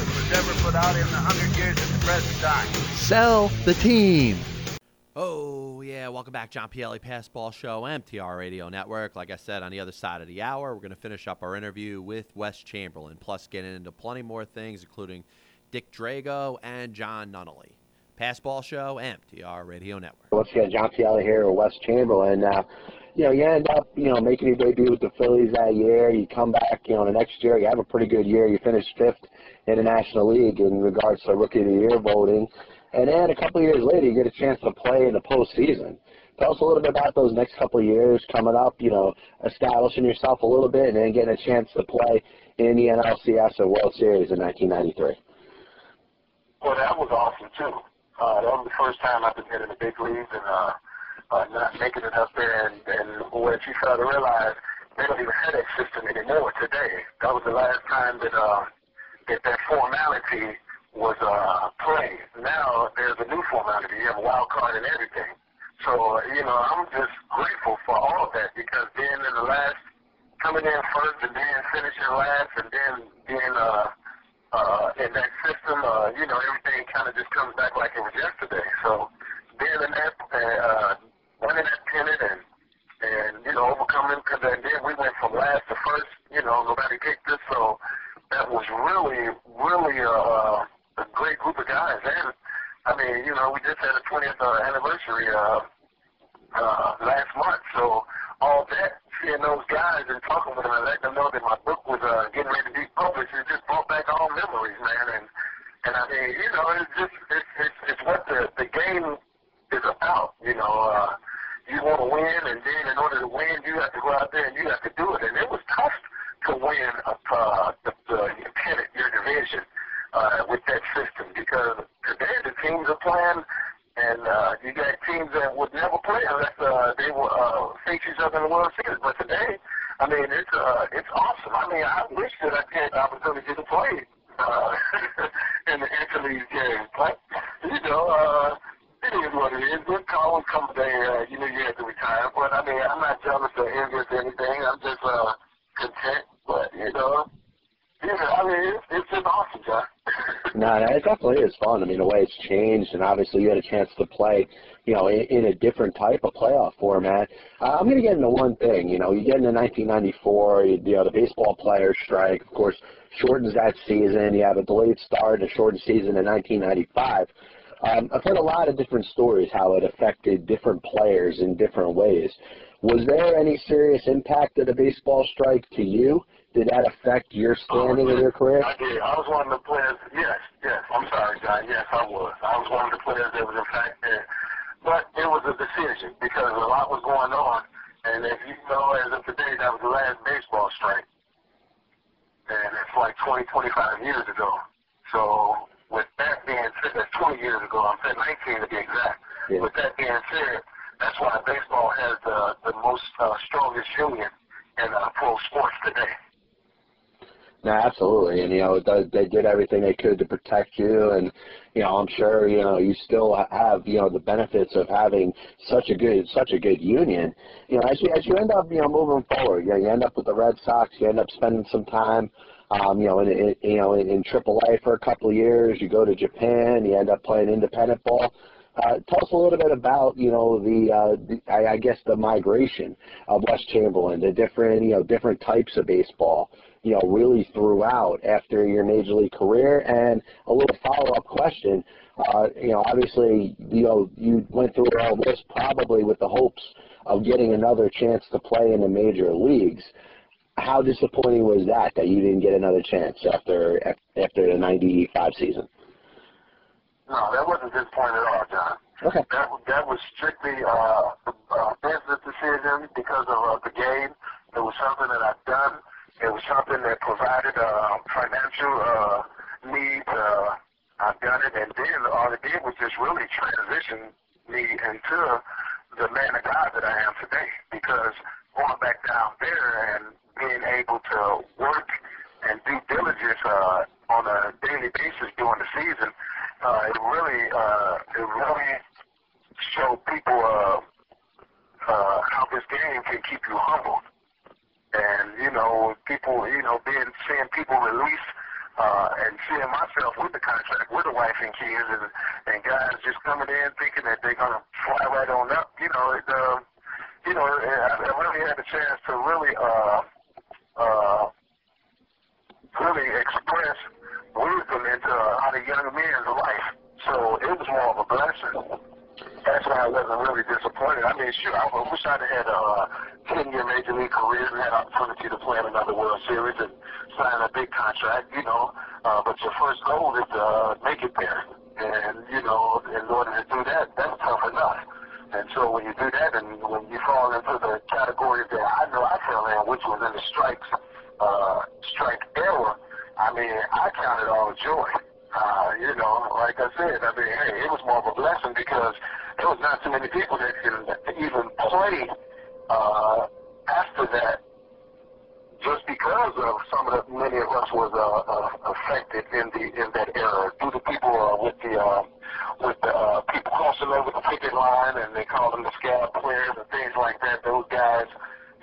was ever put out in the hundred years at the present time. Sell the team. Oh, yeah. Welcome back, John Pielli, Passball Show, MTR Radio Network. Like I said, on the other side of the hour, we're going to finish up our interview with Wes Chamberlain, plus getting into plenty more things, including Dick Drago and Jon Nunnally. Passball Show, MTR Radio Network. Once again, John Pielli here with Wes Chamberlain. Uh, you know, you end up, you know, making your debut with the Phillies that year. You come back, you know, the next year you have a pretty good year. You finish fifth in the National League in regards to Rookie of the Year voting. And then a couple of years later, you get a chance to play in the postseason. Tell us a little bit about those next couple of years coming up, you know, establishing yourself a little bit and then getting a chance to play in the NLCS or World Series in 1993. Well, that was awesome too. Uh, that was the first time I've been in the big leagues and uh, uh, not making it up there. And, and what you start to realize, they don't even have that system anymore today. That was the last time that uh, that that formality was uh, played. Now there's a new formality. You have a wild card and everything. So you know, I'm just grateful for all of that because then in the last coming in first and then finishing last and then being uh, uh, in that system, uh, you know, everything kind of just comes back like it was yesterday. So being in that, uh, winning that pennant and, and, you know, overcoming, because then we went from last to first, you know, nobody picked us. So that was really, really uh, a great group of guys. And, I mean, you know, we just had a 20th uh, anniversary uh, uh, last month. So all that, seeing those guys and talking with them and letting them know that my book was uh, getting ready to be published, it just brought back all memories, man. And and I mean, you know, it's just it's it's, it's what the the game is about. You know, uh, you want to win, and then in order to win, you have to go out there and you have to do it. And it was tough to win a, uh, the, the your pennant, your division uh, with that system because today the teams are playing and uh, you got teams that would never play unless uh, they will uh, face each other in the World Series. But today, I mean, it's uh, it's awesome. I mean, I wish that I had the opportunity to play uh, in the interleague game. But you know, uh, it is what it is. Good call will come day. Uh, you know, you have to retire. But I mean, I'm not jealous or envious or anything. I'm just uh, content. But you know, yeah, I mean, it's, it's been awesome, John. No, it definitely is fun. I mean, the way it's changed, and obviously you had a chance to play, you know, in, in a different type of playoff format. Uh, I'm going to get into one thing. You know, you get into 1994, you, you know, the baseball players strike, of course, shortens that season. You have a delayed start, a shortened season in 1995. Um, I've heard a lot of different stories how it affected different players in different ways. Was there any serious impact of the baseball strike to you? Did that affect your standing oh, in your career? I did. I was one of the players. Yes, yes. I'm sorry, John. Yes, I was. I was one of the players that was impacted. But it was a decision because a lot was going on. And if you know, as of today, that was the last baseball strike. And it's like 20, 25 years ago. So with that being said, that's 20 years ago. I'm saying 19 to be exact. Yeah. With that being said, that's why baseball has the, the most uh, strongest union in uh, pro sports today. No, absolutely. And you know, they did everything they could to protect you, and you know, I'm sure you know you still have you know the benefits of having such a good such a good union. You know, as you as you end up you know moving forward, you, know, you end up with the Red Sox, you end up spending some time. Um, you know, in, in you know in, in AAA for a couple of years, you go to Japan, you end up playing independent ball. Uh, tell us a little bit about you know the, uh, the I, I guess the migration of Wes Chamberlain, the different you know different types of baseball, you know really throughout after your major league career, and a little follow up question. Uh, you know, obviously, you know you went through all this probably with the hopes of getting another chance to play in the major leagues. How disappointing was that that you didn't get another chance after after the '95 season? No, that wasn't disappointing at all, John. Okay. That that was strictly uh, a business decision because of uh, the game. It was something that I've done. It was something that provided uh, financial uh, needs. Uh, I've done it, and then all it did was just really transition me into the man of God that I am today. Because going back down there and being able to work and do diligence uh, on a daily basis during the season uh, it really uh, it really showed people uh, uh, how this game can keep you humble. And you know, people, you know, being seeing people release uh, and seeing myself with the contract with the wife and kids, and and guys just coming in thinking that they're gonna fly right on up. You know, it, uh, you know, I, I really had the chance to really uh, uh, really express wisdom into how the young men's life. So it was more of a blessing. That's why I wasn't really disappointed. I mean, sure, I wish I'd had a uh, 10-year major league career and had opportunity to play in another World Series and sign a big contract, you know. Uh, but your first goal is to uh, make it there. And, you know, in order to do that, that's tough enough. And so when you do that and when you fall into the category that I know I fell in, which was in the strikes, uh, strike era, I mean, I count it all joy. Uh, you know, like I said, I mean, hey, it was more of a blessing because there was not too many people that can even play uh, after that just because of some of the many of us was uh, uh, affected in the in that era due to people uh, with the uh, with the uh, people crossing over the picket line and they call them the scab players and things like that. Those guys,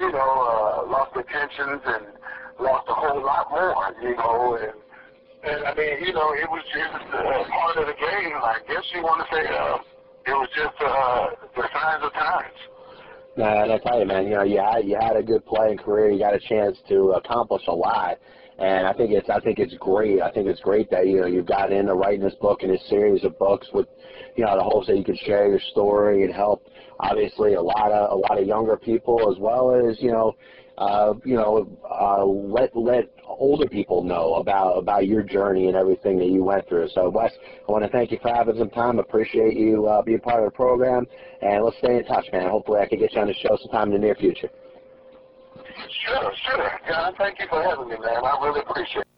you know, uh, lost their pensions and lost a whole lot more, you know, and and I mean, you know, it was just uh, part of the game. I guess you want to say uh, it was just uh, the signs of times. Nah, and I tell you, man, you know, you had you had a good playing career. You got a chance to accomplish a lot, and I think it's I think it's great. I think it's great that you know you've gotten into writing this book and this series of books with, you know, the hopes that you can share your story and help obviously a lot of a lot of younger people as well as you know uh, you know, uh, let let older people know about about your journey and everything that you went through. So, Wes, I want to thank you for having some time. Appreciate you uh, being part of the program, and let's stay in touch, man. Hopefully, I can get you on the show sometime in the near future. Sure, sure. John, thank you for having me, man. I really appreciate it.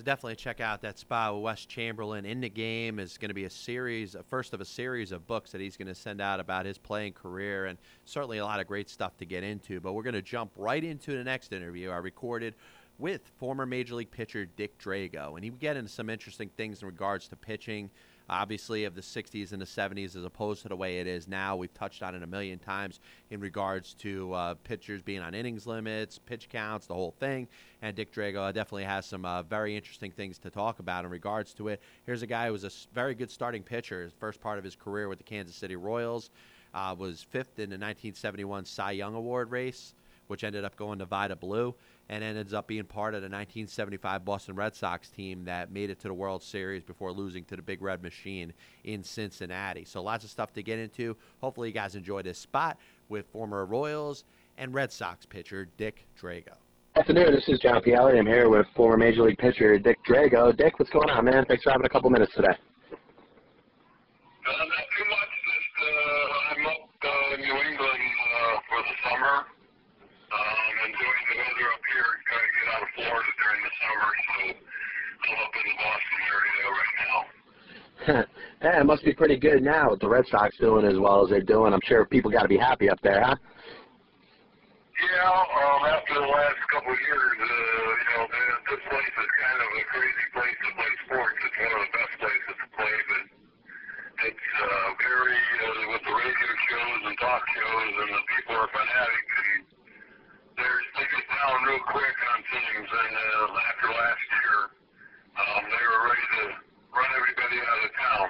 So definitely check out that spot with Wes Chamberlain in the game is going to be a series, a first of a series of books that he's going to send out about his playing career, and certainly a lot of great stuff to get into. But we're going to jump right into the next interview I recorded with former Major League pitcher Dick Drago, and he would get into some interesting things in regards to pitching obviously of the 60s and the 70s as opposed to the way it is now. We've touched on it a million times in regards to uh, pitchers being on innings limits, pitch counts, the whole thing. And Dick Drago definitely has some uh, very interesting things to talk about in regards to it. Here's a guy who was a very good starting pitcher, his first part of his career with the Kansas City Royals. Uh, was fifth in the 1971 Cy Young Award race, which ended up going to Vida Blue and ends up being part of the 1975 Boston Red Sox team that made it to the World Series before losing to the Big Red Machine in Cincinnati. So lots of stuff to get into. Hopefully, you guys enjoy this spot with former Royals and Red Sox pitcher Dick Drago. Afternoon, this is John Pielli. I'm here with former Major League pitcher Dick Drago. Dick, what's going on, man? Thanks for having a couple minutes today. Uh, not too much. Just uh, I'm up uh, in New England uh, for the summer. Um, enjoying the weather up here. Got to get out of Florida during the summer, so I'm up in the Boston area right now. yeah, it must be pretty good now with the Red Sox doing as well as they're doing. I'm sure people got to be happy up there, huh? Yeah, um, after the last couple of years, uh, you know, this place is kind of a crazy place to play sports. It's one of the best places to play, but it's uh, very uh, with the radio shows and talk shows, and the people are fanatics, and they're, they get down real quick on teams. And uh, after last year, um, they were ready to run everybody out of town.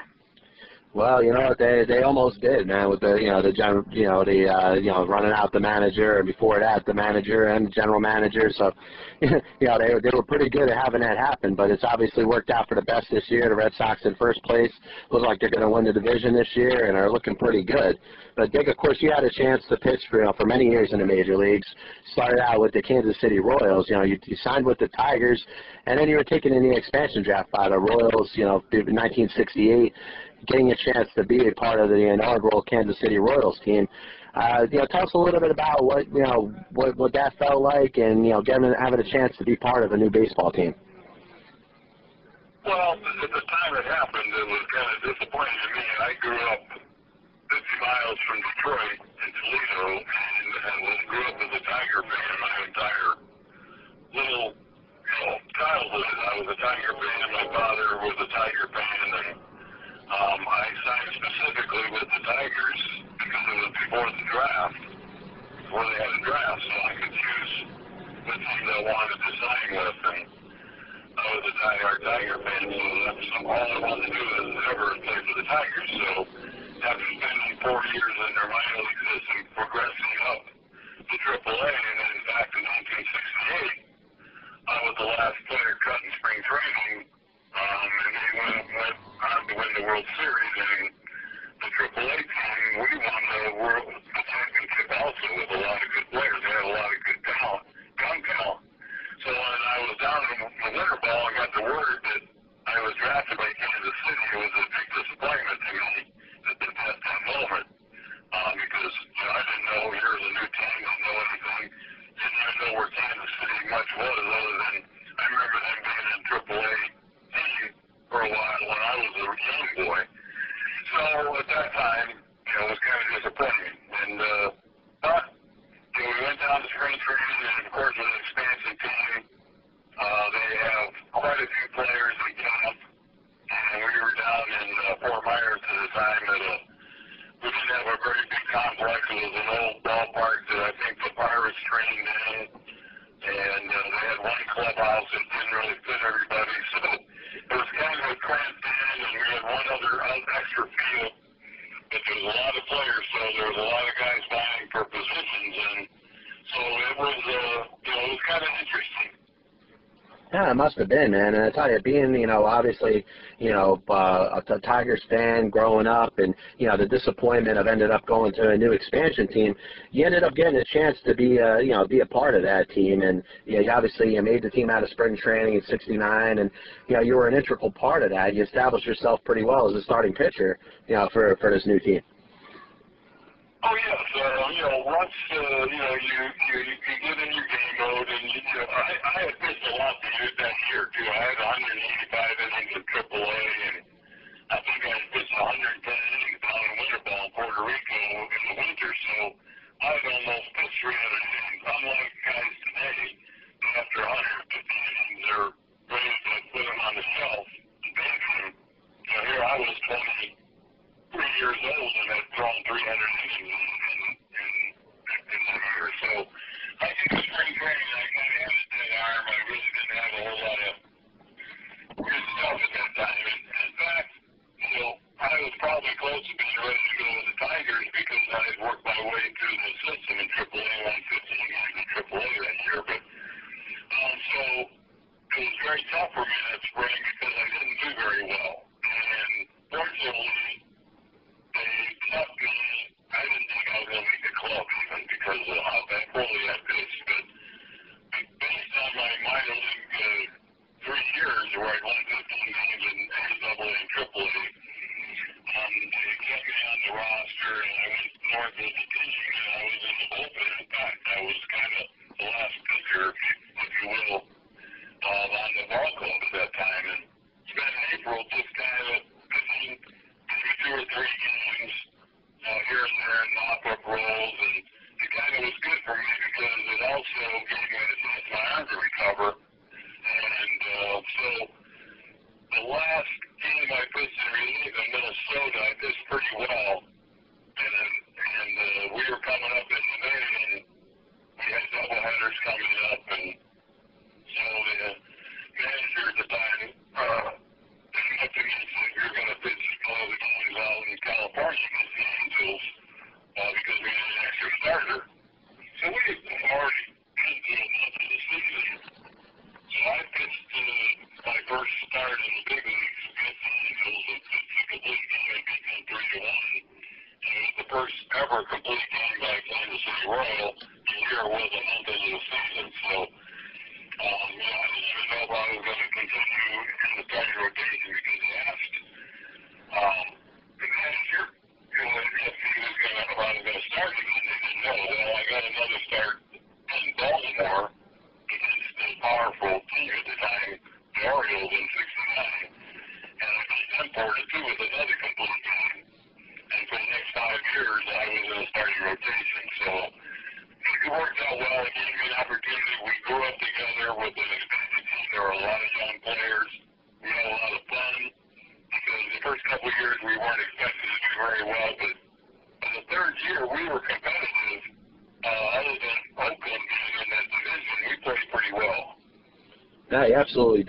Well, you know what they they almost did, man, with the you know the gen, you know the uh, you know running out the manager, and before that the manager and the general manager. So, you know they they were pretty good at having that happen. But it's obviously worked out for the best this year. The Red Sox in first place look like they're going to win the division this year and are looking pretty good. But Dick, of course, you had a chance to pitch for you know for many years in the major leagues. Started out with the Kansas City Royals. You know you, you signed with the Tigers, and then you were taken in the expansion draft by the Royals. You know, 1968 getting a chance to be a part of the inaugural Kansas City Royals team. Uh, you know, tell us a little bit about what you know what what that felt like, and you know, getting having a chance to be part of a new baseball team. Well, at the time it happened, it was kind of disappointing to me. I grew up 50 miles from Detroit in Toledo, and, and grew up as a Tiger fan my entire little you know, childhood. I was a Tiger fan. My father was a Tiger fan, and um, I signed specifically with the Tigers because it was before the draft, before they had a draft, so I could choose what teams I wanted to sign with. And I was a diehard Tiger fan, so that's all I wanted to do is ever play for the Tigers. So after spending four years in their minor league system, progressing up to AAA, and then back in 1968, I was the last player cut in spring training um, and they went, went on to win the World Series. And the AAA team, we won the World championship also with a lot of good players. They had a lot of good talent, young talent. So when I was down in the winter ball and got the word that I was drafted by Kansas City, it was a big disappointment to me at that, that, that moment. Um, because you know, I didn't know here's a new team, didn't know anything, didn't even know where Kansas City much was other than I remember them being in AAA team for a while when I was a young boy. So at that time, you know, it was kind of disappointing. And uh, but you know, we went down to spring training, and of course, with an expansion team, uh, they have quite a few players in camp. And we were down in uh, Fort Myers at the time at a we didn't have a very big complex. It was an old ballpark that I think the Pirates trained in, and uh, they had one clubhouse that didn't really fit everybody. So it was kind of a cramped in, and we had one other extra field. But there was a lot of players, so there was a lot of guys vying for positions, and so it was, uh, you know, it was kind of interesting. Yeah, it must have been, man. And I tell you, being, you know, obviously, you know, uh, a Tigers fan growing up and, you know, the disappointment of ended up going to a new expansion team, you ended up getting a chance to be, uh, you know, be a part of that team. And, you know, obviously you made the team out of spring training in 69 and, you know, you were an integral part of that. You established yourself pretty well as a starting pitcher, you know, for, for this new team.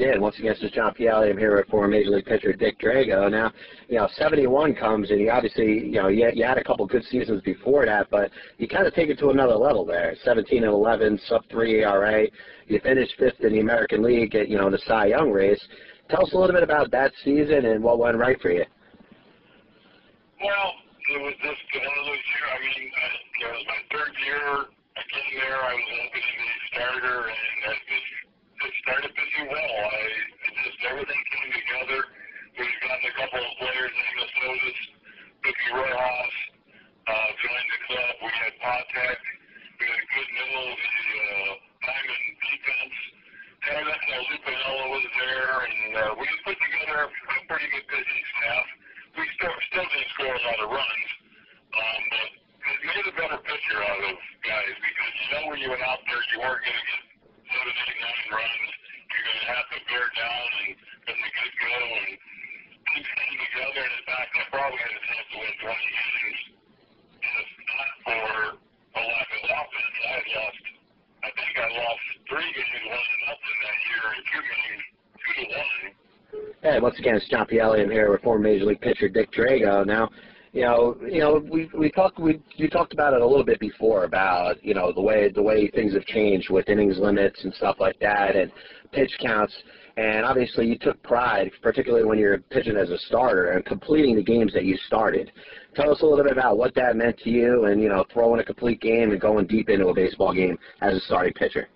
did. Once again, this is John Pialli. I'm here with former Major League pitcher Dick Drago. Now, you know, 71 comes, and you obviously, you know, you, you had a couple good seasons before that, but you kind of take it to another level there. 17 and 11, sub three ERA. You finished fifth in the American League, at, you know, in the Cy Young race. Tell us a little bit about that season and what went right for you. Again, it's John Sciampielli. I'm here with former Major League pitcher Dick Drago. Now, you know, you know, we we talked we you talked about it a little bit before about you know the way the way things have changed with innings limits and stuff like that and pitch counts. And obviously, you took pride, particularly when you're pitching as a starter and completing the games that you started. Tell us a little bit about what that meant to you, and you know, throwing a complete game and going deep into a baseball game as a starting pitcher.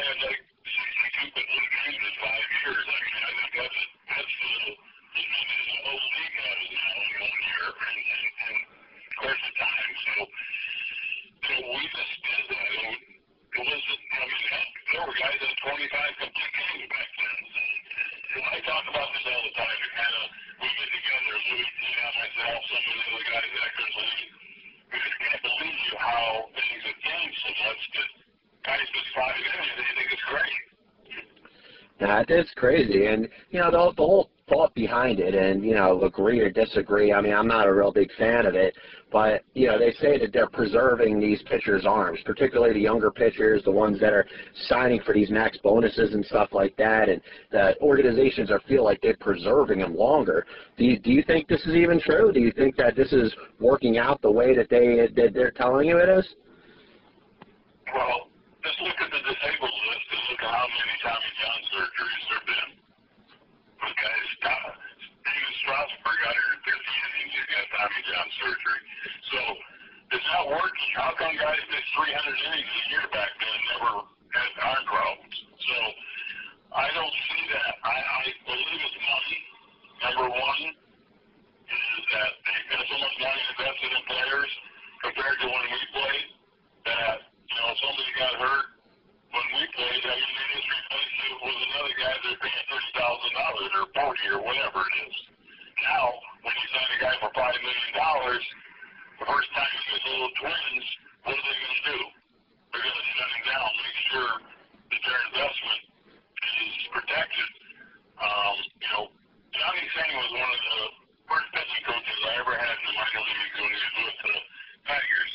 energetic crazy. And you know, the, the whole thought behind it, and you know, agree or disagree. I mean, I'm not a real big fan of it, but you know, they say that they're preserving these pitchers' arms, particularly the younger pitchers, the ones that are signing for these max bonuses and stuff like that, and that organizations are feel like they're preserving them longer. Do you, do you think this is even true? Do you think that this is working out the way that they that they're telling you it is? Twins, what are they going to do? They're going to shut him down, make sure that their investment is protected. Um, you know, Johnny Sain was one of the first pitching coaches I ever had in the minor leagues when he was with the Tigers.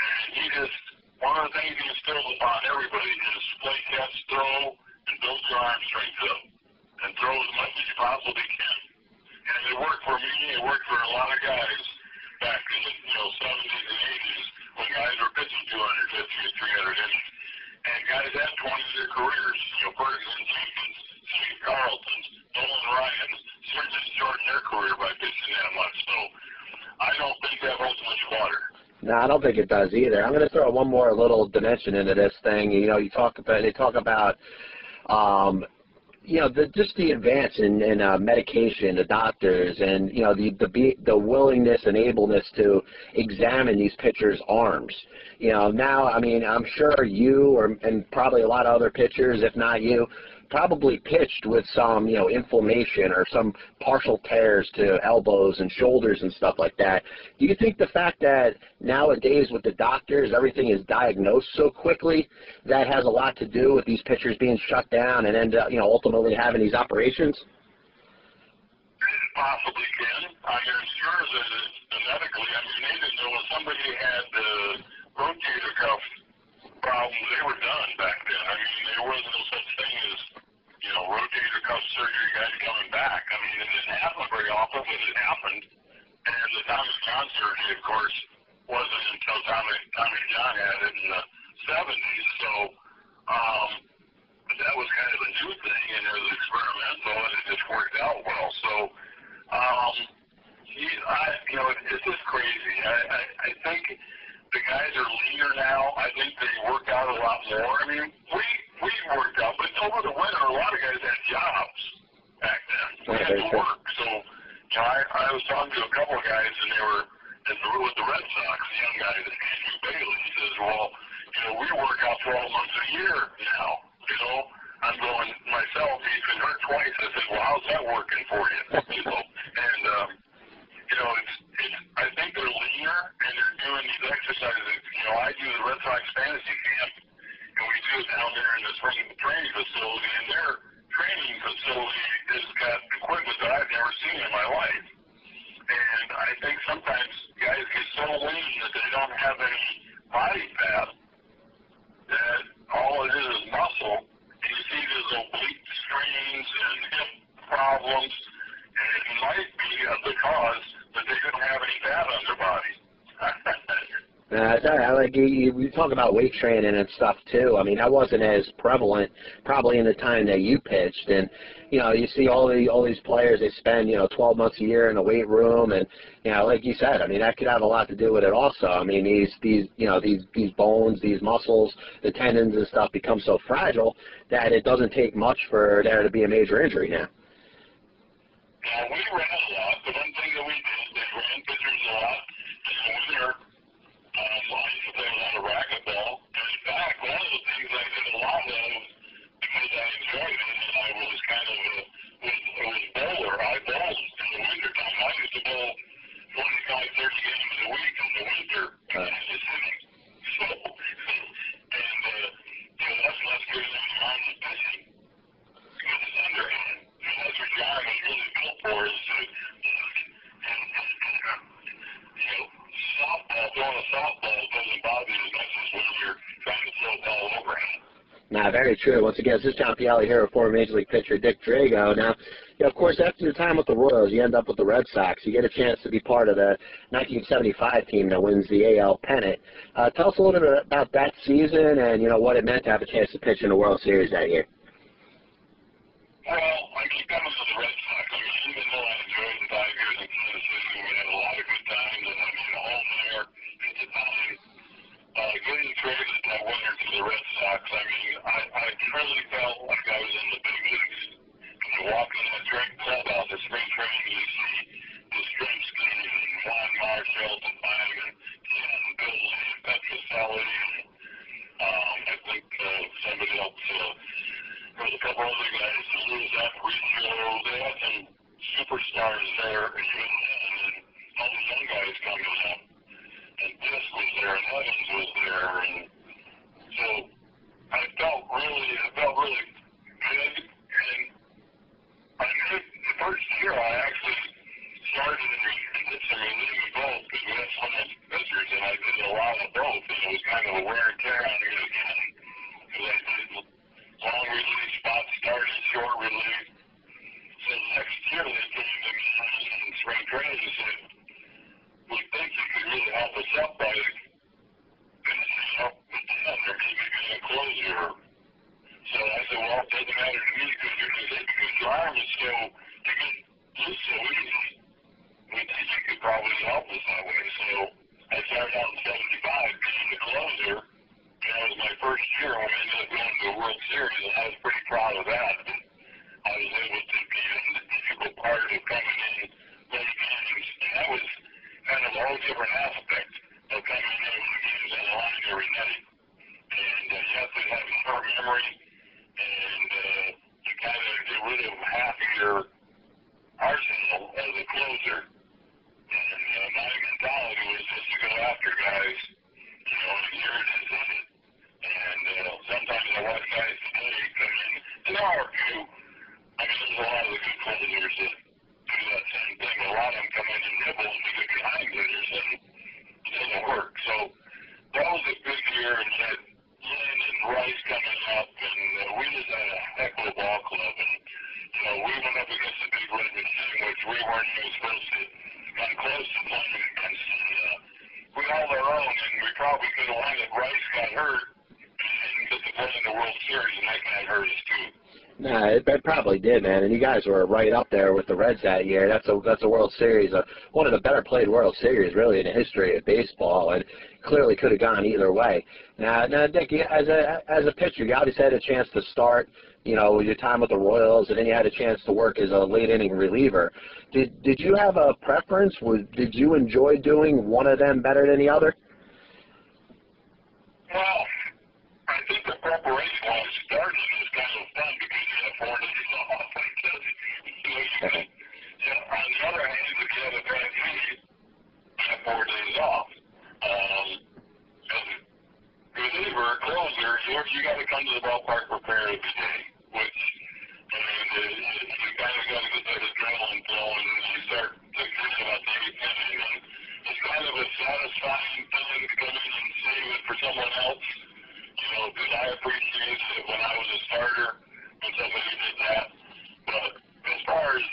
And he just, one of the things he instilled upon everybody is play catch, throw, and build your arm strength up. And throw as much as you possibly can. And it worked for me, it worked for a lot of guys back in the you know, 70s and 80s when guys were pitching 250 or 300 innings. And guys had 20 year careers. You know, Ferguson, Jenkins, Steve Carlton, Nolan Ryan, surgeons shortened their career by pitching that much. So I don't think that holds much water. No, I don't think it does either. I'm going to throw one more little dimension into this thing. You know, you talk about they talk about, um, you know, the, just the advance in, in uh, medication, the doctors, and you know the the be, the willingness and ableness to examine these pitchers' arms. You know, now I mean, I'm sure you or and probably a lot of other pitchers, if not you, probably pitched with some, you know, inflammation or some partial tears to elbows and shoulders and stuff like that. Do you think the fact that nowadays with the doctors everything is diagnosed so quickly that has a lot to do with these pitchers being shut down and end up, you know, ultimately having these operations? Possibly can. I I'm sure that genetically, I mean, they didn't know if somebody had the rotator cuff problems, they were done back then. I mean, there was no such thing as, rotator cuff surgery guys coming back. I mean, it didn't happen very often, but it happened. And the Tommy John surgery, of course, wasn't until Tommy, Tommy John had it in the 70s. So, um, that was kind of a new thing, and it was experimental, and it just worked out well. So, um, he, I, you know, it, it's just crazy. I, I, I think the guys are leaner now. I think they work out a lot more. I mean, we we worked out, but over the winter, a lot of guys had jobs back then. We had to work. So, you know, I, I was talking to a couple of guys, and they were in the, with the Red Sox, the young guy, Andrew Bailey. He says, "Well, you know, we work out 12 months a year now. You know." I'm going myself. He's been hurt twice. I said, "Well, how's that working for you?" you know, and um, you know, it's, it's, I think they're leaner and they're doing these exercises. You know, I do the Red Sox fantasy camp, and we do it down there in the spring training facility, and their training facility has got equipment that I've never seen in my life. And I think sometimes guys get so lean that they don't have any body fat that all it is is muscle. And you see these oblique strains and hip problems, and it might be the cause that they didn't have any fat on their body. Uh, sorry, like you, you. Talk about weight training and stuff too. I mean, that wasn't as prevalent probably in the time that you pitched, and you know, you see all the all these players. They spend you know 12 months a year in a weight room, and you know, like you said, I mean, that could have a lot to do with it also. I mean, these these you know these these bones, these muscles, the tendons and stuff become so fragile that it doesn't take much for there to be a major injury now. Now, we ran a lot. The one thing that we did, they ran pitchers a lot. In the winter, um, I used to play a lot of racquetball. And in fact, one of the things I did a lot of, because I enjoyed it, and I was kind of a, was, was bowler. I bowled in the winter time. I used to bowl 25, 30 games a week in the winter in Kansas City. So, and, uh, you know, that's less good than your arm is pitching. Because it's underhand. And that's what your arm is really built for is to, and, and, and, you know, softball, throwing a softball doesn't bother you as much as when you're trying to throw a ball overhand. Nah, very true. Once again, this is John Pielli here with former Major League pitcher Dick Drago. Now, you know, of course, after your time with the Royals, you end up with the Red Sox. You get a chance to be part of the 1975 team that wins the AL pennant. Uh, tell us a little bit about that season and, you know, what it meant to have a chance to pitch in the World Series that year. Well, I keep coming to the Red Sox. I mean, even though I enjoyed the five years in Kansas City, we had a lot of good times, and I made a home there at the time. Uh, getting traded that winter to the Red Sox, I mean, I, I truly felt like I was in the big leagues. When you walk in that drink clubhouse at spring training, you see the Yastrzemski and Juan Marichal, Define, and Ken Billy, and Petrocelli, and um, I think uh, somebody else. Uh, there was a couple other guys. Louis Zachary So they had some superstars there even then, and all the young guys coming up. And Fisk was there, and Evans was there, and so I felt really, I felt really good. And I made the first year I actually started and, and did some relieving both because we had so much pitchers, and I did a lot of both, and it was kind of a wear and tear on me again because I did long relief, spot started, short relief. So next year they came to me in spring training and said, we think you could really help us up by finishing up at the end or maybe being a closer. So I said, well, it doesn't matter to me because you're going to say because your arm is so, to get loose so easy, we think you could probably help us that way. So I started out in 75 being the closer. And that was my first year when we ended up going to the World Series, and I was pretty proud of that. But I was able to be in the difficult part of coming in late games, and that was kind of a whole different aspect of coming in with the games on the line every night. And uh, you have to have a short memory, and uh, you kind of get rid of half of your arsenal as a closer. And uh, my mentality was just to go after guys, you know, and here it is, hit it. And uh, sometimes I watch guys today come in, and there are a few. I mean, there's a lot of the good closers that do that same thing. A lot of them come in and nibble and get behind hitters, and it doesn't work. So that was a good year, and you had Lynn and Rice coming up, and uh, we just had a heck of a ball club. And, you know, we went up against the big red machine, which we weren't even supposed to come close to playing against. And, uh, we held our own, and we probably could have won if Rice got hurt and didn't get to play in the World Series, and that hurt us too. Nah, it, it probably did, man. And you guys were right up there with the Reds that year. That's a that's a World Series, uh, one of the better played World Series really in the history of baseball, and clearly could have gone either way. Now, now, Dick, as a as a pitcher, you obviously had a chance to start, you know, with your time with the Royals, and then you had a chance to work as a late inning reliever. Did did you have a preference? Was did you enjoy doing one of them better than the other? Well, I think the preparation while starting is kind of fun because you have four days off. I guess. You know, you can, yeah, on the other hand, if you have a bad knee, you have four days off. Um, as a reliever, closer, you you got to come to the ballpark prepared every day, which and uh, you kind of got to get that adrenaline flowing, and you start thinking about the eighth inning, and it's kind of a satisfying thing to come in and save it for someone else. You know, because I appreciated it when I was a starter when somebody did that. But as far as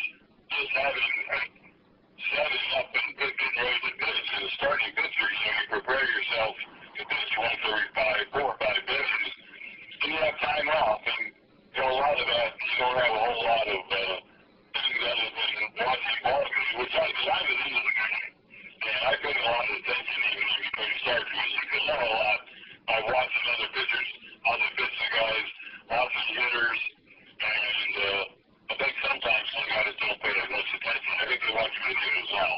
just having like, setting up and getting ready to pitch as a starting pitcher, you know, you prepare yourself to pitch once every five, four or five days, and you have time off. And you know, a lot of that, you don't have a whole lot of uh, things other than watching ball games, which I decided into the game. And I paid a lot of attention even before you start because you can learn a lot by watching other pitchers, how they pitch the guys, watching hitters, and uh, I think sometimes some guys don't pay that much attention. I think they watch video as well.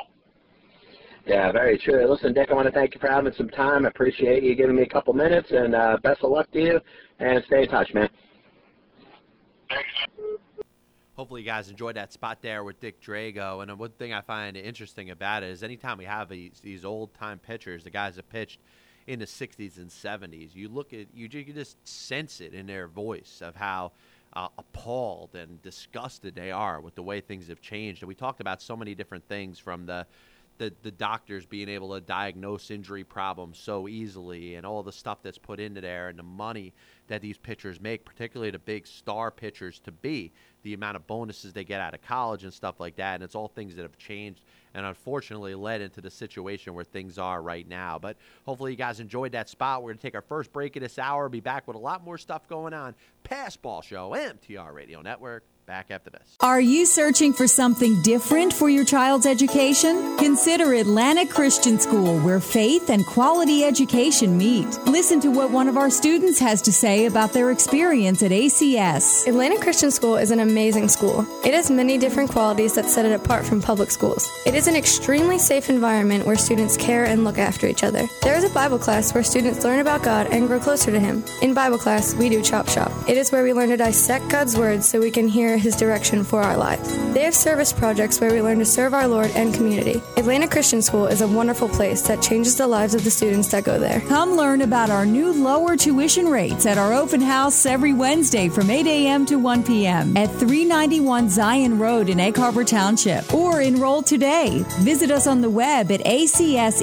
Yeah, very true. Listen, Dick, I want to thank you for having some time. I appreciate you giving me a couple minutes, and uh, best of luck to you. And stay in touch, man. Hopefully, you guys enjoyed that spot there with Dick Drago. And one thing I find interesting about it is anytime we have these, these old time pitchers, the guys that pitched in the 60s and 70s, you look at you, you just sense it in their voice of how uh, appalled and disgusted they are with the way things have changed. And we talked about so many different things from the the, the doctors being able to diagnose injury problems so easily and all the stuff that's put into there and the money that these pitchers make, particularly the big star pitchers to be, the amount of bonuses they get out of college and stuff like that. And it's all things that have changed and unfortunately led into the situation where things are right now. But hopefully you guys enjoyed that spot. We're going to take our first break of this hour, be back with a lot more stuff going on. Pass Ball Show, MTR Radio Network. Back after this. Are you searching for something different for your child's education? Consider Atlantic Christian School, where faith and quality education meet. Listen to what one of our students has to say about their experience at ACS. Atlantic Christian School is an amazing school. It has many different qualities that set it apart from public schools. It is an extremely safe environment where students care and look after each other. There is a Bible class where students learn about God and grow closer to Him. In Bible class, we do Chop Shop. It is where we learn to dissect God's Word so we can hear His direction for our lives. They have service projects where we learn to serve our Lord and community. Atlantic Christian School is a wonderful place that changes the lives of the students that go there. Come learn about our new lower tuition rates at our open house every Wednesday from 8 a.m. to 1 p.m. at 391 Zion Road in Egg Harbor Township or enroll today. Visit us on the web at acseht.org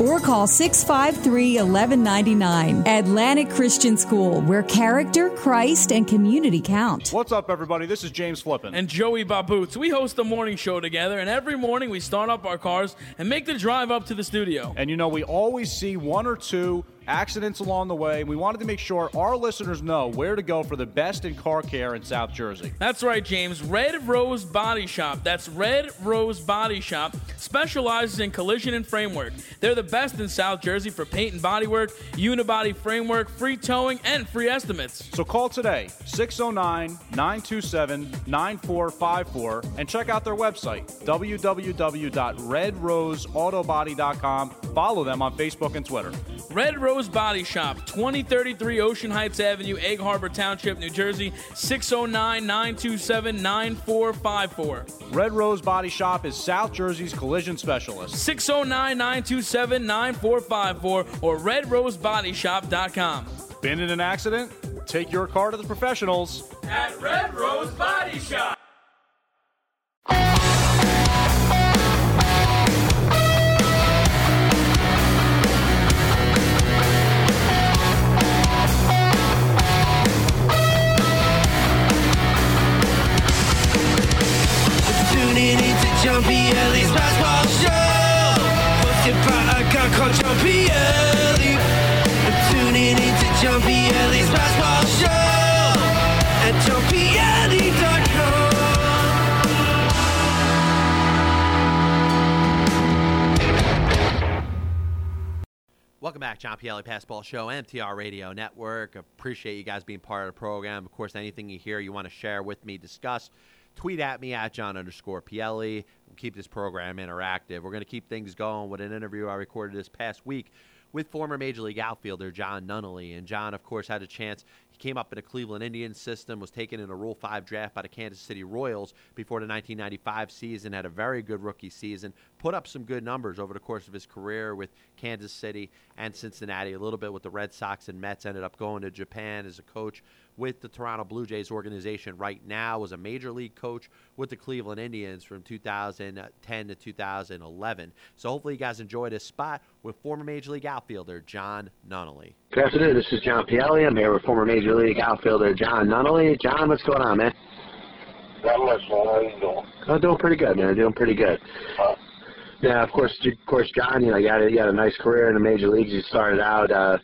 or call 653 1199. Atlantic Christian School, where character, Christ, and community count. What's up, everybody? This is James Flippin. And Joey Baboots. We host the morning show together, and every morning we start up our cars and make the drive up to the studio. And you know, we always see one or two accidents along the way. We wanted to make sure our listeners know where to go for the best in car care in South Jersey. That's right, James. Red Rose Body Shop. That's Red Rose Body Shop. Specializes in collision and framework. They're the best in South Jersey for paint and bodywork, unibody framework, free towing, and free estimates. So call today, 609 927 9454, and check out their website, www.redroseautobody.com. Follow them on Facebook and Twitter. Red Rose Body Shop, 2033 Ocean Heights Avenue, Egg Harbor Township, New Jersey, 609 927 9454. Red Rose Body Shop is South Jersey's collision specialist. 609 927 9454 or redrosebodyshop.com. Been in an accident? Take your car to the professionals at Red Rose Body Shop. Basketball show. Hosted by a guy called John Pielli. Tuning into John Pielli's basketball show at johnpielli.com. Welcome back, John Pielli Passball Show, MTR Radio Network. Appreciate you guys being part of the program. Of course, anything you hear you want to share with me, discuss, tweet at me at John underscore Pielli. Keep this program interactive. We're going to keep things going with an interview I recorded this past week with former Major League outfielder Jon Nunnally. And John, of course, had a chance. He came up in a Cleveland Indians system, was taken in a Rule 5 draft by the Kansas City Royals before the 1995 season, had a very good rookie season, put up some good numbers over the course of his career with Kansas City and Cincinnati, a little bit with the Red Sox and Mets, ended up going to Japan as a coach with the Toronto Blue Jays organization right now, was a major league coach with the Cleveland Indians from 2010 to 2011. So hopefully you guys enjoy this spot with former major league outfielder Jon Nunnally. Good afternoon. This is John Pielli. I'm here with former major league outfielder Jon Nunnally. John, what's going on, man? Not much, man. How you doing? I'm doing pretty good, man. Doing pretty good. Uh, yeah, of course, of course, John. You know, you had a, you had a nice career in the major leagues. You started out. Uh,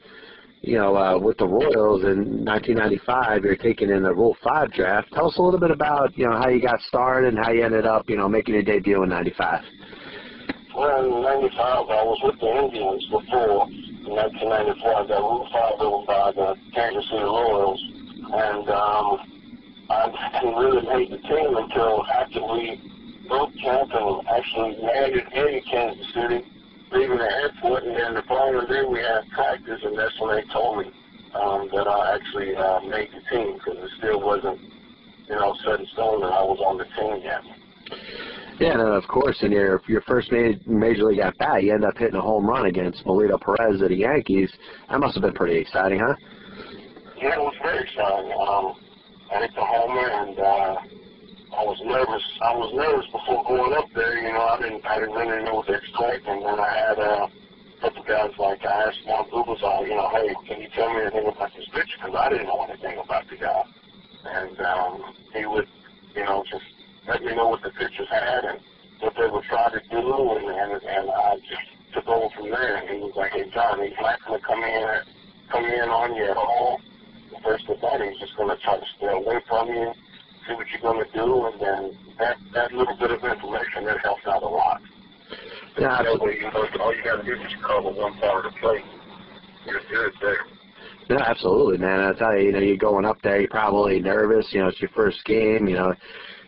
you know, uh, with the Royals in 1995, you're taken in the Rule 5 draft. Tell us a little bit about, you know, how you got started and how you ended up, you know, making your debut in 95. In 95, I was with the Indians before. In 1994, I got Rule 5 over by the Kansas City Royals. And um, I didn't really make the team until after we broke camp and actually landed in Kansas City leaving the airport, and then the following day we had practice, and that's when they told me um, that I actually uh, made the team because it still wasn't, you know, set in stone that I was on the team yet. Yeah, and of course, in your your first major, league at bat, you end up hitting a home run against Melido Perez of the Yankees. That must have been pretty exciting, huh? Yeah, it was very exciting. Um, I hit the homer, and uh, I was nervous. I was nervous before going up there. You know, I didn't, I didn't really know what to expect. And then I had uh, a couple guys like I asked Juan Bubazar, you know, hey, can you tell me anything about this pitcher? Because I didn't know anything about the guy. And um, he would, you know, just let me know what the pitchers had and what they would try to do. And and, and I just took over from there. And he was like, hey, John, he's not going to come in, come in on you at all. First at that, he's just going to try to stay away from you see what you're going to do, and then that that little bit of information that helps out a lot. Yeah, that way, you know, all you got to do is just cover one part of the plate. You're good there. Yeah, absolutely, man. I tell you, you know, you're going up there, you're probably nervous. You know, it's your first game. You know,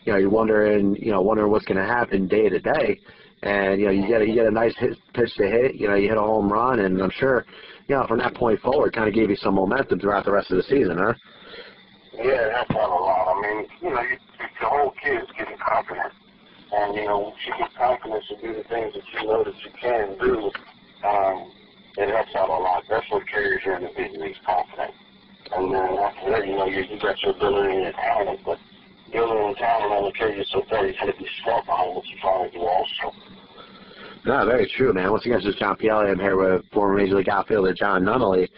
you know, you're wondering, you know, wondering what's going to happen day to day. And you know, you get a, you get a nice hit, pitch to hit. You know, you hit a home run, and I'm sure, you know, from that point forward, kind of gave you some momentum throughout the rest of the season, huh? Yeah, it helped a lot. I mean, you know, you, the whole kid is getting confident. And, you know, once you get confidence to do the things that you know that you can do, um, it helps out a lot. That's what carries you in the big leagues, confidence. And then after that, you know, you, you got your ability and your talent, but ability and talent only carry you so far. You got to be smart behind what trying to do also. No, very true, man. Once again, this is John Pielli. I'm here with former Major League outfielder Jon Nunnally.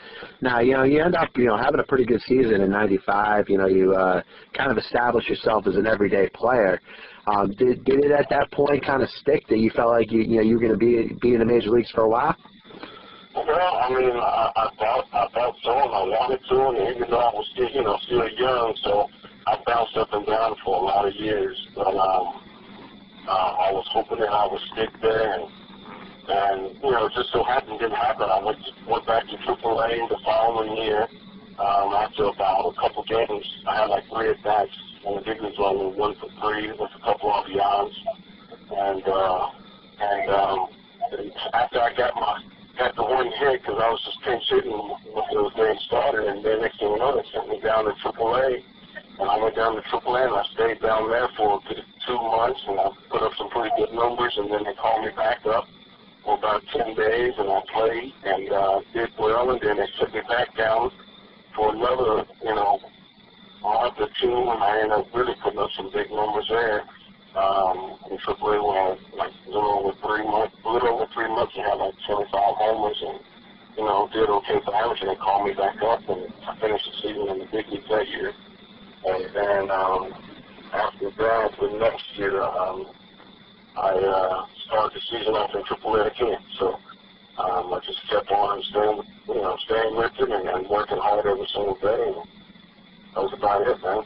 Now, you know, you end up, you know, having a pretty good season in '95. You know, you uh, kind of establish yourself as an everyday player. Um, did did it at that point kind of stick that you felt like you you know you were going to be be in the major leagues for a while? Well, I mean, I, I thought I thought so, and I wanted to, and even though I was still, you know, still young, so I bounced up and down for a lot of years. But um, uh, I was hoping that I would stick there, and and you know, just so happened didn't happen. I went went back to AAA the following year. Um, after about a couple games, I had like three at bats, and the big leagues only one for three with a couple of beyonds, and uh, and um, and after I got my got the one hit because I was just pinch hitting when those games started, and then next thing you know, they sent me down to AAA. And I went down to AAA and I stayed down there for two months and I put up some pretty good numbers and then they called me back up for about 10 days and I played and uh, did well and then they sent me back down for another, you know, month or two and I ended up really putting up some big numbers there. Um, in AAA where like a little over three months, a little over three months I had like 25 homers and you know, did okay for average and they called me back up and I finished the season in the big leagues that year. And then um, after that, the next year, um, I uh, started the season off in AAA again. So um, I just kept on staying, you know, staying with it and, and working hard every single day. And that was about it, man.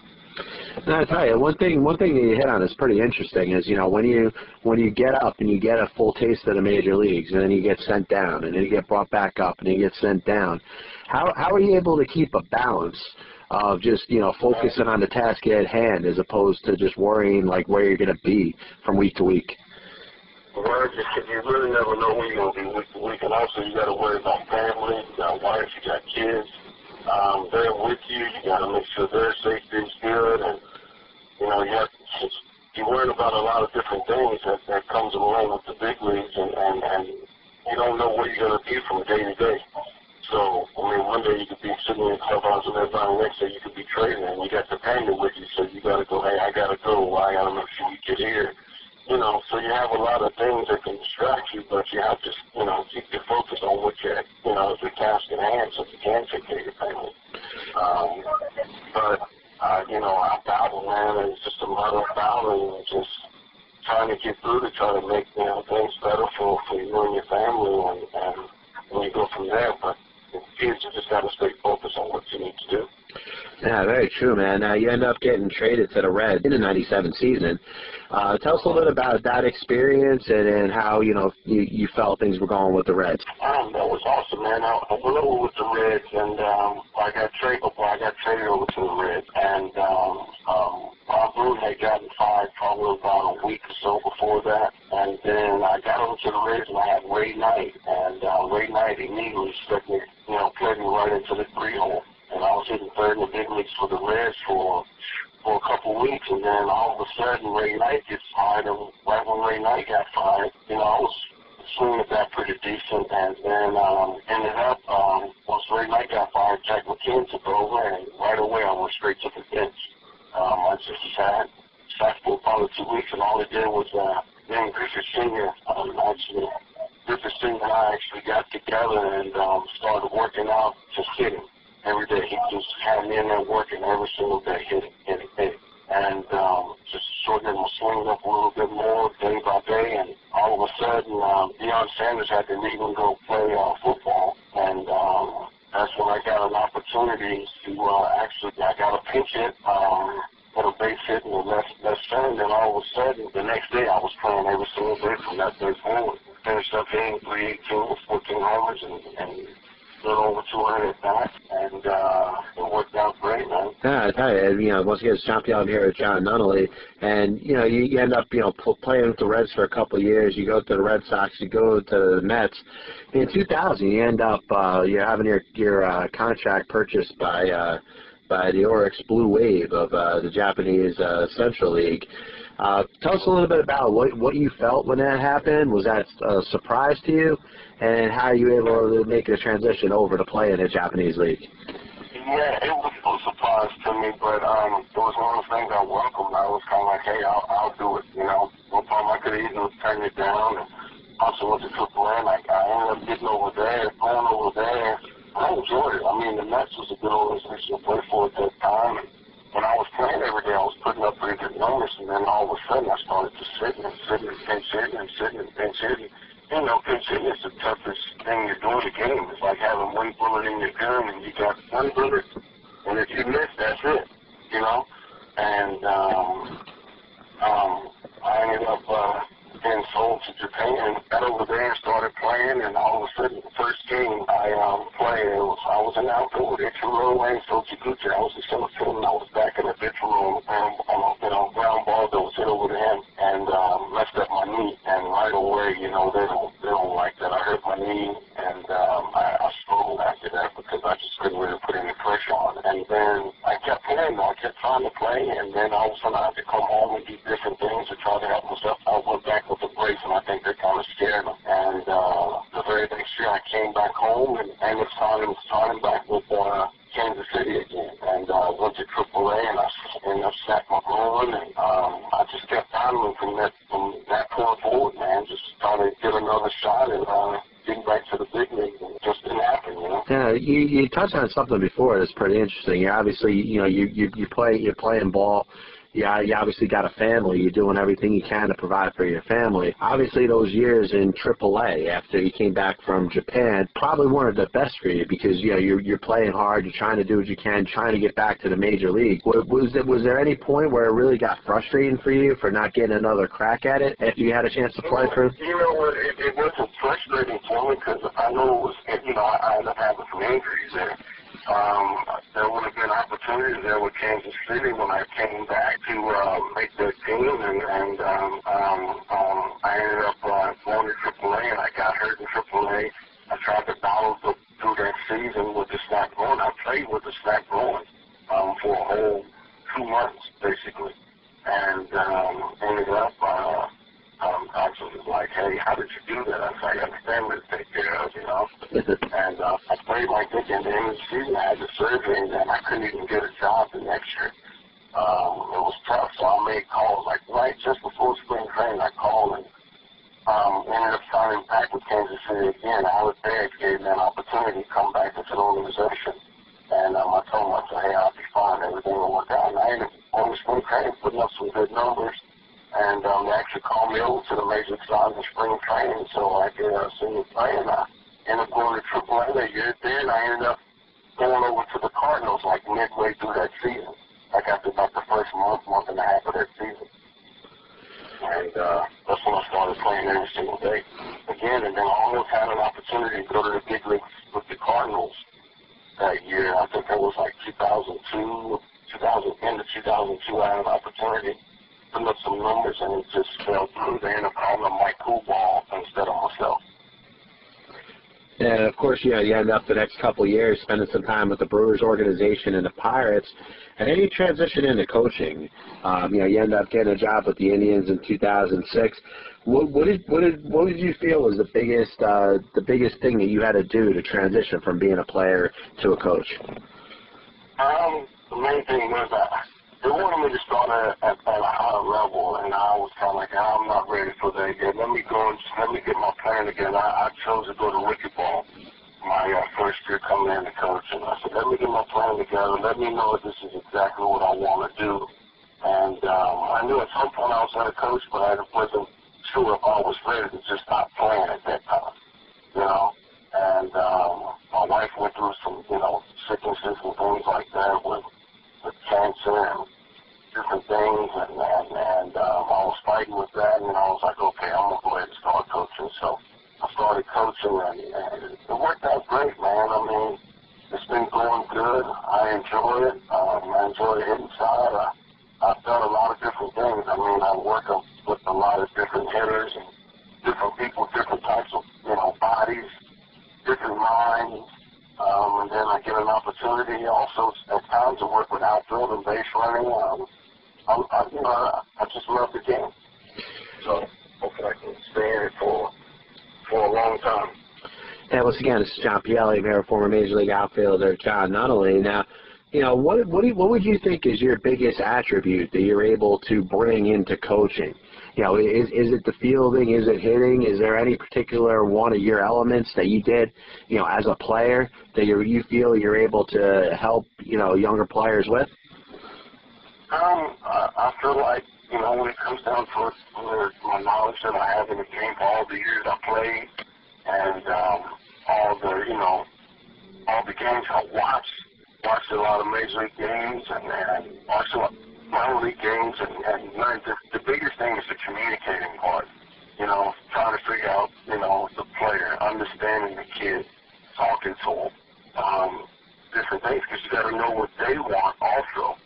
And I tell you, one thing one thing that you hit on is pretty interesting is you know when you when you get up and you get a full taste of the major leagues and then you get sent down and then you get brought back up and you get sent down. How how are you able to keep a balance of just you know focusing on the task at hand as opposed to just worrying like where you're going to be from week to week? Well, you, you really never know where you're going to be week to week, and also you got to worry about family, you got wife, you got kids. Um, they're with you. You got to make sure their safety is good, and you know you have you're worried about a lot of different things that that comes along with the big leagues, and and and you don't know where you're going to be from day to day. So, I mean, one day you could be sitting in the clubhouse with everybody, next day you could be trading, and you got the painter with you, so you got to go, hey, I got to go, I got to make sure we get here. You know, so you have a lot of things that can distract you, but you have to, you know, keep your focus on what you're, you know, the task at hand so you can take care of your family. Um, but, uh, you know, I battle, man, it's just a matter of battling and just trying to get through to try to make, you know, things better for, for you and your family, and, and when you go from there, but kids, you just got to stay focused on what you need to do. Yeah, very true, man. Uh, you end up getting traded to the Reds in the '97 season. Uh, tell us a little bit about that experience and, and how you know you, you felt things were going with the Reds. Um, that was awesome, man. I, I over with the Reds, and um, I got traded. I got traded over to the Reds, and um, um, Bob Boone had gotten fired probably about a week or so before that, and then I got over to the Reds, and I had Ray Knight, and uh, Ray Knight immediately stuck me, you know, played me right into the three hole and I was hitting third in the big leagues for the Reds for for a couple of weeks, and then all of a sudden Ray Knight gets fired, and right when Ray Knight got fired, you know, I was swinging at that pretty decent, and then um, ended up um, once Ray Knight got fired, Jack McKeon took over, right away I went straight to the bench. Um, I just sat, sat for probably two weeks, and all it did was uh, then Griffey Senior um, actually. Griffey Senior and I actually got together and um, started working out, just hitting every day. He just had me in there working every single day, hitting, hitting, hitting. And um, just shortening my swing up a little bit more day by day. And all of a sudden, um, Deion Sanders had to leave and go play uh, football. And um, that's when I got an opportunity to uh, actually, I got a pinch hit. Um, put a base hit in the left, left center, and then all of a sudden, the next day I was playing every single day from that day forward. Finished up hitting 318 with 14 homers and, and little over 200 at bat, and uh, it worked out great, man. Yeah, I tell again, it's John here with Jon Nunnally, and you know, you, you end up, you know, playing with the Reds for a couple of years. You go to the Red Sox, you go to the Mets. In 2000, you end up, uh, you're having your your uh, contract purchased by. Uh, by the Orix Blue Wave of uh, the Japanese uh, Central League. Uh, tell us a little bit about what what you felt when that happened. Was that a surprise to you, and how you able to make the transition over to play in the Japanese league? Yeah, it was a surprise to me, but um, it was one of those things I welcomed. I was kind of like, hey, I'll, I'll do it. You know, no problem. I could have easily turned it down. And also went to AAA, and I, ended up getting over there, going over there. I enjoyed it. I mean, the Mets was a good organization to play for at that time. And when I was playing every day, I was putting up pretty good numbers, and then all of a sudden I started just sitting and sitting and pinch hitting and sitting and pinch hitting. You know, hitting is the toughest thing you do in the game. It's like having one bullet in your gun, and you got one bullet, and if you miss, that's it. You know, and um, um, I ended up. Uh, getting sold to Japan. Got over there and started playing, and all of a sudden, the first game I um, played, was, I was in outdoor Ichiro and So Taguchi. I was in and I was back in the Ichiro um, on a know, ground ball that was hit over the him and um, messed up my knee. And right away, you know, they don't they don't like that. I hurt my knee, and um, I, I struggled after that because I just couldn't really put any pressure on. And then I kept playing, I kept trying to play, and then all of a sudden I had to come home and do different things to try to help myself. I went back with the brace, and I think they kind of scared them. And uh, the very next year, I came back home and ended signing, signing back with uh, Kansas City again, and uh, went to AAA, and I ended up snapping my groin, and um, I just kept battling from that from that point forward, man. Just trying to get another shot and uh, getting back to the big league, and just didn't happen, you know. Yeah, you you touched on something before that's pretty interesting. Obviously, you know, you you you play you're playing ball yeah, you obviously got a family. You're doing everything you can to provide for your family. Obviously, those years in AAA after you came back from Japan probably weren't the best for you because you know you're you're playing hard. You're trying to do what you can, trying to get back to the major league. Was was there, was there any point where it really got frustrating for you for not getting another crack at it after you had a chance to play for? You know what? It, it wasn't frustrating for me because I know it was. You know, I, I ended up having some injuries there um, there would have been opportunities there with Kansas City when I came back to uh, make the team, and, and um, um, um, I ended up uh, going to AAA, and I got hurt in AAA. I tried to battle the, through that season with the snap going. I played with the snap going um, for a whole two months, basically, and um, ended up. Uh, um, actually was like, hey, how did you do that? I said, I got a family to take care of, you know. and uh, I played like this, and the end of the season, I had the surgery, and then I couldn't even get a job the next year. Um, it was tough, so I made calls. Like right just before spring training, I called and um, ended up signing back with Kansas City again. Alex Baggs gave me an opportunity to come back into the organization. And um, I told him, I said, hey, I'll be fine. Everything will work out. And I ended up on the spring training putting up some good numbers and um, they called me to the major side in spring training so I uh, see me play. And I ended up going to AAA that year. Then I ended up going over to the Cardinals like midway through that season, like after about the first month, month and a half of that season. And uh, that's when I started playing every single day again. And then I almost had an opportunity to go to the big leagues with the Cardinals that year. I think that was like 2002, 2000, end of 2002. I had an opportunity putting up some numbers and it just fell through. They ended up calling him Mike Coolbaugh instead of myself. And of course, you you end up the next couple of years spending some time with the Brewers organization and the Pirates, and then you transition into coaching. Um, you know, you end up getting a job with the Indians in 2006. What, what did what did what did you feel was the biggest uh, the biggest thing that you had to do to transition from being a player to a coach? Um, the main thing was that they wanted me to start at, at, at a higher level, and I was kind of like, I'm not ready for that yet. Let me go and let me get my plan together. I, I chose to go to Wicked Ball my uh, first year coming in to coach, and I said, let me get my plan together. Let me know if this is exactly what I want to do. And um, I knew at some point I was going to coach, but I wasn't sure if I was ready to just stop playing at that time, you know. And um, my wife went through some, you know, sicknesses and things like that with, with cancer and different things, and and, and um, I was fighting with that, and I was like, okay, I'm gonna go ahead and start coaching. So I started coaching, and, and it worked out great, man. I mean, it's been going good. I enjoy it. Um, I enjoy hitting side. I, I've done a lot of different things. I mean, I work with a lot of different hitters and different people, different types of you know bodies, different minds. Um, and then I get an opportunity also at times to work with outfield and base running. Um, I, I, you know, I just love the game. So, what can I stand it for? Once again, this is John Pielli. Here, former Major League outfielder Jon Nunnally. Now, you know, what what do you, what would you think is your biggest attribute that you're able to bring into coaching? You know, is is it the fielding? Is it hitting? Is there any particular one of your elements that you did, you know, as a player that you you feel you're able to help you know younger players with? Um, I, I feel like you know when it comes down to it, my knowledge that I have in the game for all the years I played, and um, all the you know all the games I watched, watched a lot of major league games, and, and watched a lot minor league games, and, and learned the, the biggest thing is the communicating part. You know, trying to figure out you know the player, understanding the kid, talking to him, um, different things because you got to know what they want also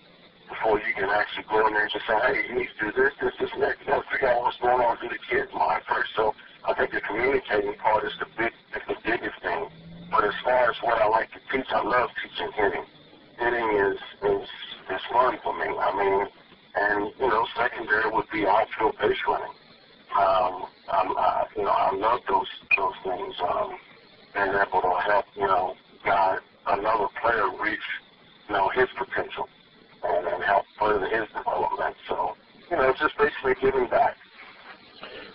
before you can actually go in there and just say, hey, you need to do this, this, this, and that. You got to figure out what's going on through the kid's mind first. So I think the communicating part is the big, is the biggest thing. But as far as what I like to teach, I love teaching hitting. Hitting is is is fun for me. I mean, and you know, secondary would be outfield base running. Um, I'm, I, you know, I love those those things. Um, being able to help, you know, guide another player reach, you know, his potential and, and help further his development. So, you know, it's just basically giving back.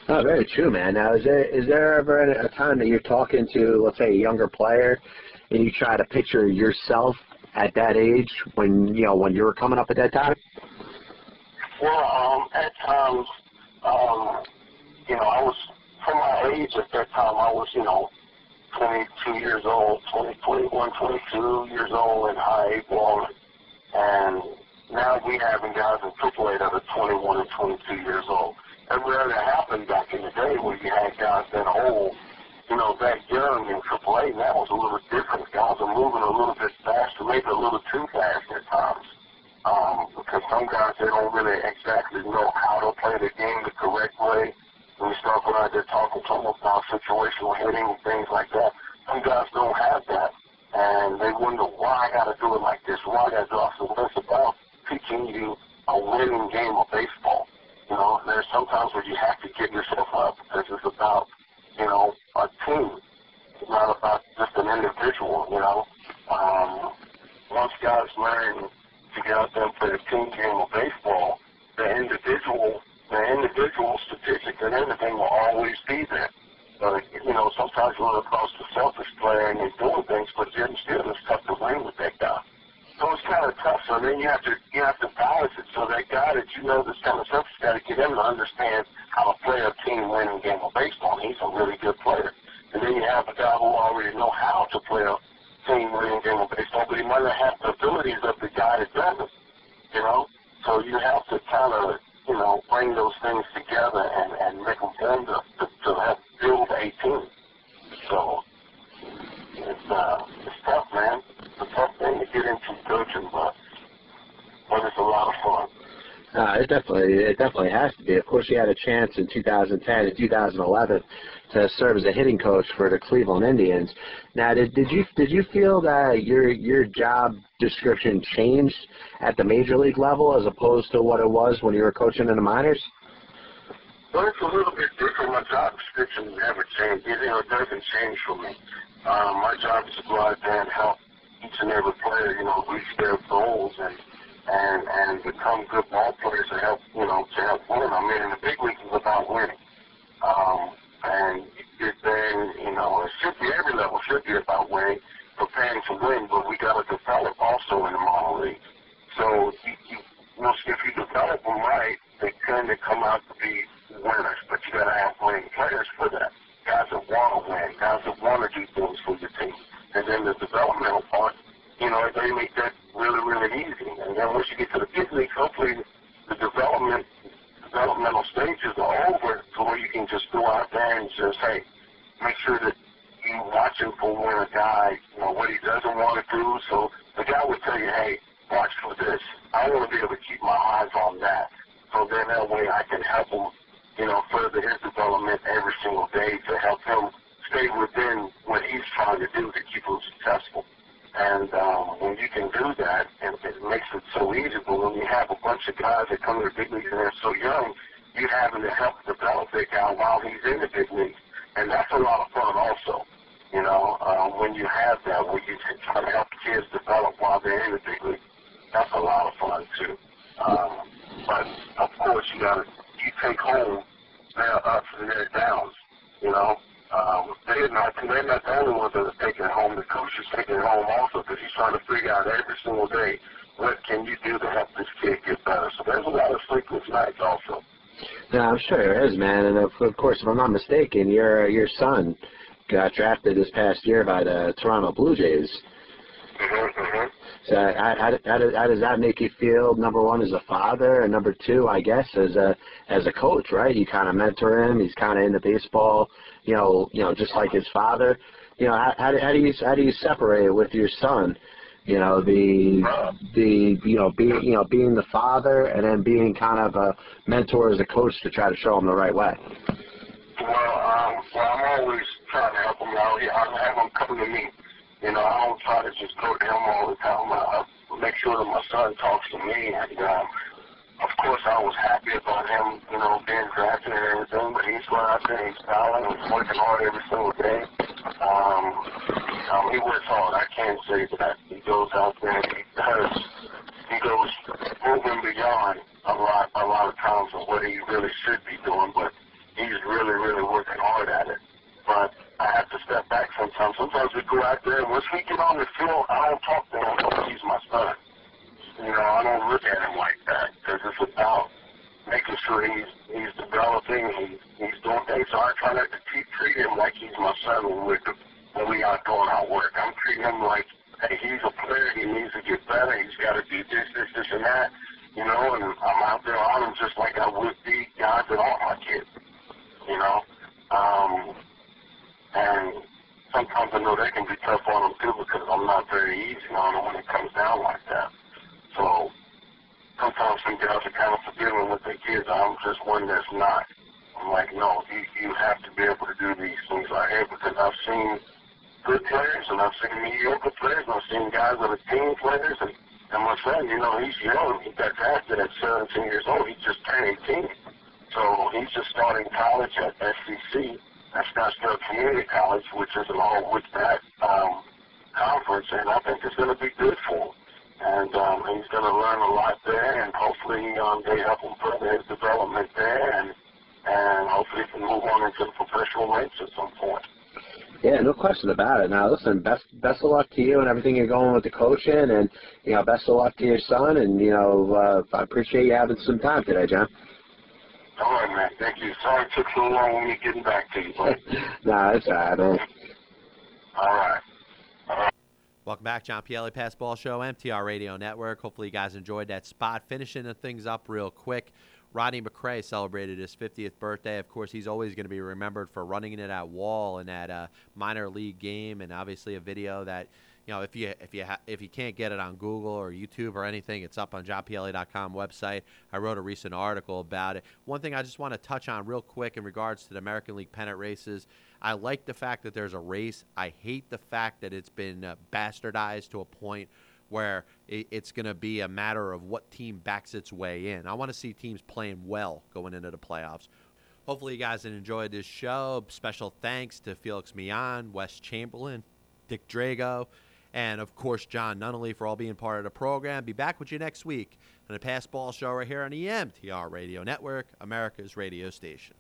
Oh, very true, man. Now, is there is there ever a time that you're talking to, let's say, a younger player, and you try to picture yourself at that age when you know when you were coming up at that time? Well, um, at times, um, you know, I was from my age at that time. I was, you know, 22 years old, 20, 21, 22 years old in high A ball, and now we having guys in AAA that are 21 and 22 years old. That rarely happened back in the day where you had guys that old, you know, that young in AAA. That was a little different. Guys are moving a little bit faster, maybe a little too fast at times. Um, because some guys they don't really exactly know how to play the game the correct way. When you start going out there talking to them about situational hitting and things like that, some guys don't have that, and they wonder why I got to do it like this, why I got to do it. So it's about teaching you a winning game of baseball. You know, there's sometimes where you have to get yourself up because it's about, you know, a team. It's not about just an individual, you know. Um, once guys learn to get out there and play a team game of baseball, the individual, the individual statistics and everything will always be there. But, you know, sometimes you run across the selfish player and he's doing things, but then still it's tough to win with that guy. So it's kind of tough. So then you have to you have to balance it. So that guy that you know that's kind of selfish, got to get him to understand how to play a team winning game of baseball. And he's a really good player. And then you have a guy who already know how to play a team winning game of baseball, but he might not have the abilities of the guy that doesn't. You know, so you have to kind of you know bring those things together and and make them form to to, to help build a team. So it's uh it's tough, man. It's a tough thing to get into coaching, but but it's a lot of fun. Uh, it definitely, it definitely you had a chance in 2010 and 2011 to serve as a hitting coach for the Cleveland Indians. Now, did, did you did you feel that your your job description changed at the major league level as opposed to what it was when you were coaching in the minors? Well, it's a little bit different. My job description never changed. You know, it doesn't change for me. Um, my job is to go out there and help each and every player, you know, reach their goals and and and become good ball players to help, you know, to help win. I mean, in the big leagues, it's about winning. Um, and there, and, you know, it should be every level should be about winning, preparing to win. But we got to develop also in the minor league. So you, you, if you develop them right, they tend to come out to be winners. But you got to have winning players for that. Guys that want to win, guys that want to do things for your team. And then the developmental part, you know, they make that really, really easy. And then once you get to the big leagues, hopefully the development developmental stages are over to where you can just go out there and just, hey, make sure that you watching for when a guy, you know, what he doesn't want to do. So the guy would tell you, hey, watch for this. I want to be able to keep my eyes on that. So then that way I can help him, you know, further his development every single day to help him stay within what he's trying to do to keep him successful. And um, when you can do that, and it makes it so easy. But when you have a bunch of guys that come to the big leagues and they're so young, you having to help develop that guy while he's in the big leagues, and that's a lot of fun also. You know, take home their ups and their downs. You know, um, they're not they're not the only ones that are taking it home. The coach is taking it home also because he's trying to figure out every single day what can you do to help this kid get better. So there's a lot of sleepless nights also. Yeah, I'm sure there is, man. And of, of course, if I'm not mistaken, your your son got drafted this past year by the Toronto Blue Jays. Mm-hmm, mm-hmm. So how, how, how, does, that make you feel? Number one, as a father, and number two, I guess, as a as a coach, right? You kind of mentor him. He's kind of into baseball, you know, you know, just like his father. You know, how, how, do, how do you how do you separate with your son? You know, the the you know being you know being the father and then being kind of a mentor as a coach to try to show him the right way. Well, um, well, I'm always trying to help him out. I have him coming to me. You know, I don't try to just go to him all the time. I, I make sure that my son talks to me. And um, of course, I was happy about him, you know, being drafted and everything. But he's going out there, he's styling, he's working hard every single day. Um, um, he works hard. I can't say that. He goes out there and he does. He goes moving beyond a lot, a lot of times of what he really should be doing. But he's really, really working hard at it. But I have to step back sometimes. Sometimes we go out there, and once we get on the field, I don't talk to him like he's my son. You know, I don't look at him like that because it's about making sure he's he's developing, he's he's doing things. So I try not to treat, treat him like he's my son when we're when we are doing our work. I'm treating him like, hey, he's a player. He needs to get better. He's got to do this, this, this, and that. You know, and I'm out there on him just like I would be guys that aren't my kids. You know. Um, and sometimes I know they can be tough on them too because I'm not very easy on them when it comes down like that. So sometimes some guys are kind of forgiving with their kids. I'm just one that's not. I'm like, no, you, you have to be able to do these things right here because I've seen good players and I've seen mediocre players and I've seen guys that are team players and, and my son, you know, he's young. He got drafted at 17 years old. He just turned 18. So he's just starting college at SCC that's Scottsdale Community College, which is along with that um, conference, and I think it's going to be good for him. And um, he's going to learn a lot there, and hopefully um, they help him further his development there, and and hopefully he can move on into the professional ranks at some point. Yeah, no question about it. Now, listen, best best of luck to you and everything you're going with the coaching, and you know, best of luck to your son. And you know, uh, I appreciate you having some time today, John. All right, man. Thank you. Sorry it took so long when me getting back to you, buddy. nah, it's all right, man. All right. All right. Welcome back, John Pielli Pass Ball Show, MTR Radio Network. Hopefully, you guys enjoyed that spot. Finishing the things up real quick. Rodney McCray celebrated his 50th birthday. Of course, he's always going to be remembered for running into that wall in that uh, minor league game, and obviously a video that you know, if you if you ha- if you can't get it on Google or YouTube or anything, it's up on johnpielli.com website. I wrote a recent article about it. One thing I just want to touch on real quick in regards to the American League pennant races. I like the fact that there's a race. I hate the fact that it's been uh, bastardized to a point where it, it's going to be a matter of what team backs its way in. I want to see teams playing well going into the playoffs. Hopefully, you guys enjoyed this show. Special thanks to Felix Millan, Wes Chamberlain, Dick Drago, and of course, Jon Nunnally for all being part of the program. Be back with you next week on the Pass Ball Show right here on the MTR Radio Network, America's radio station.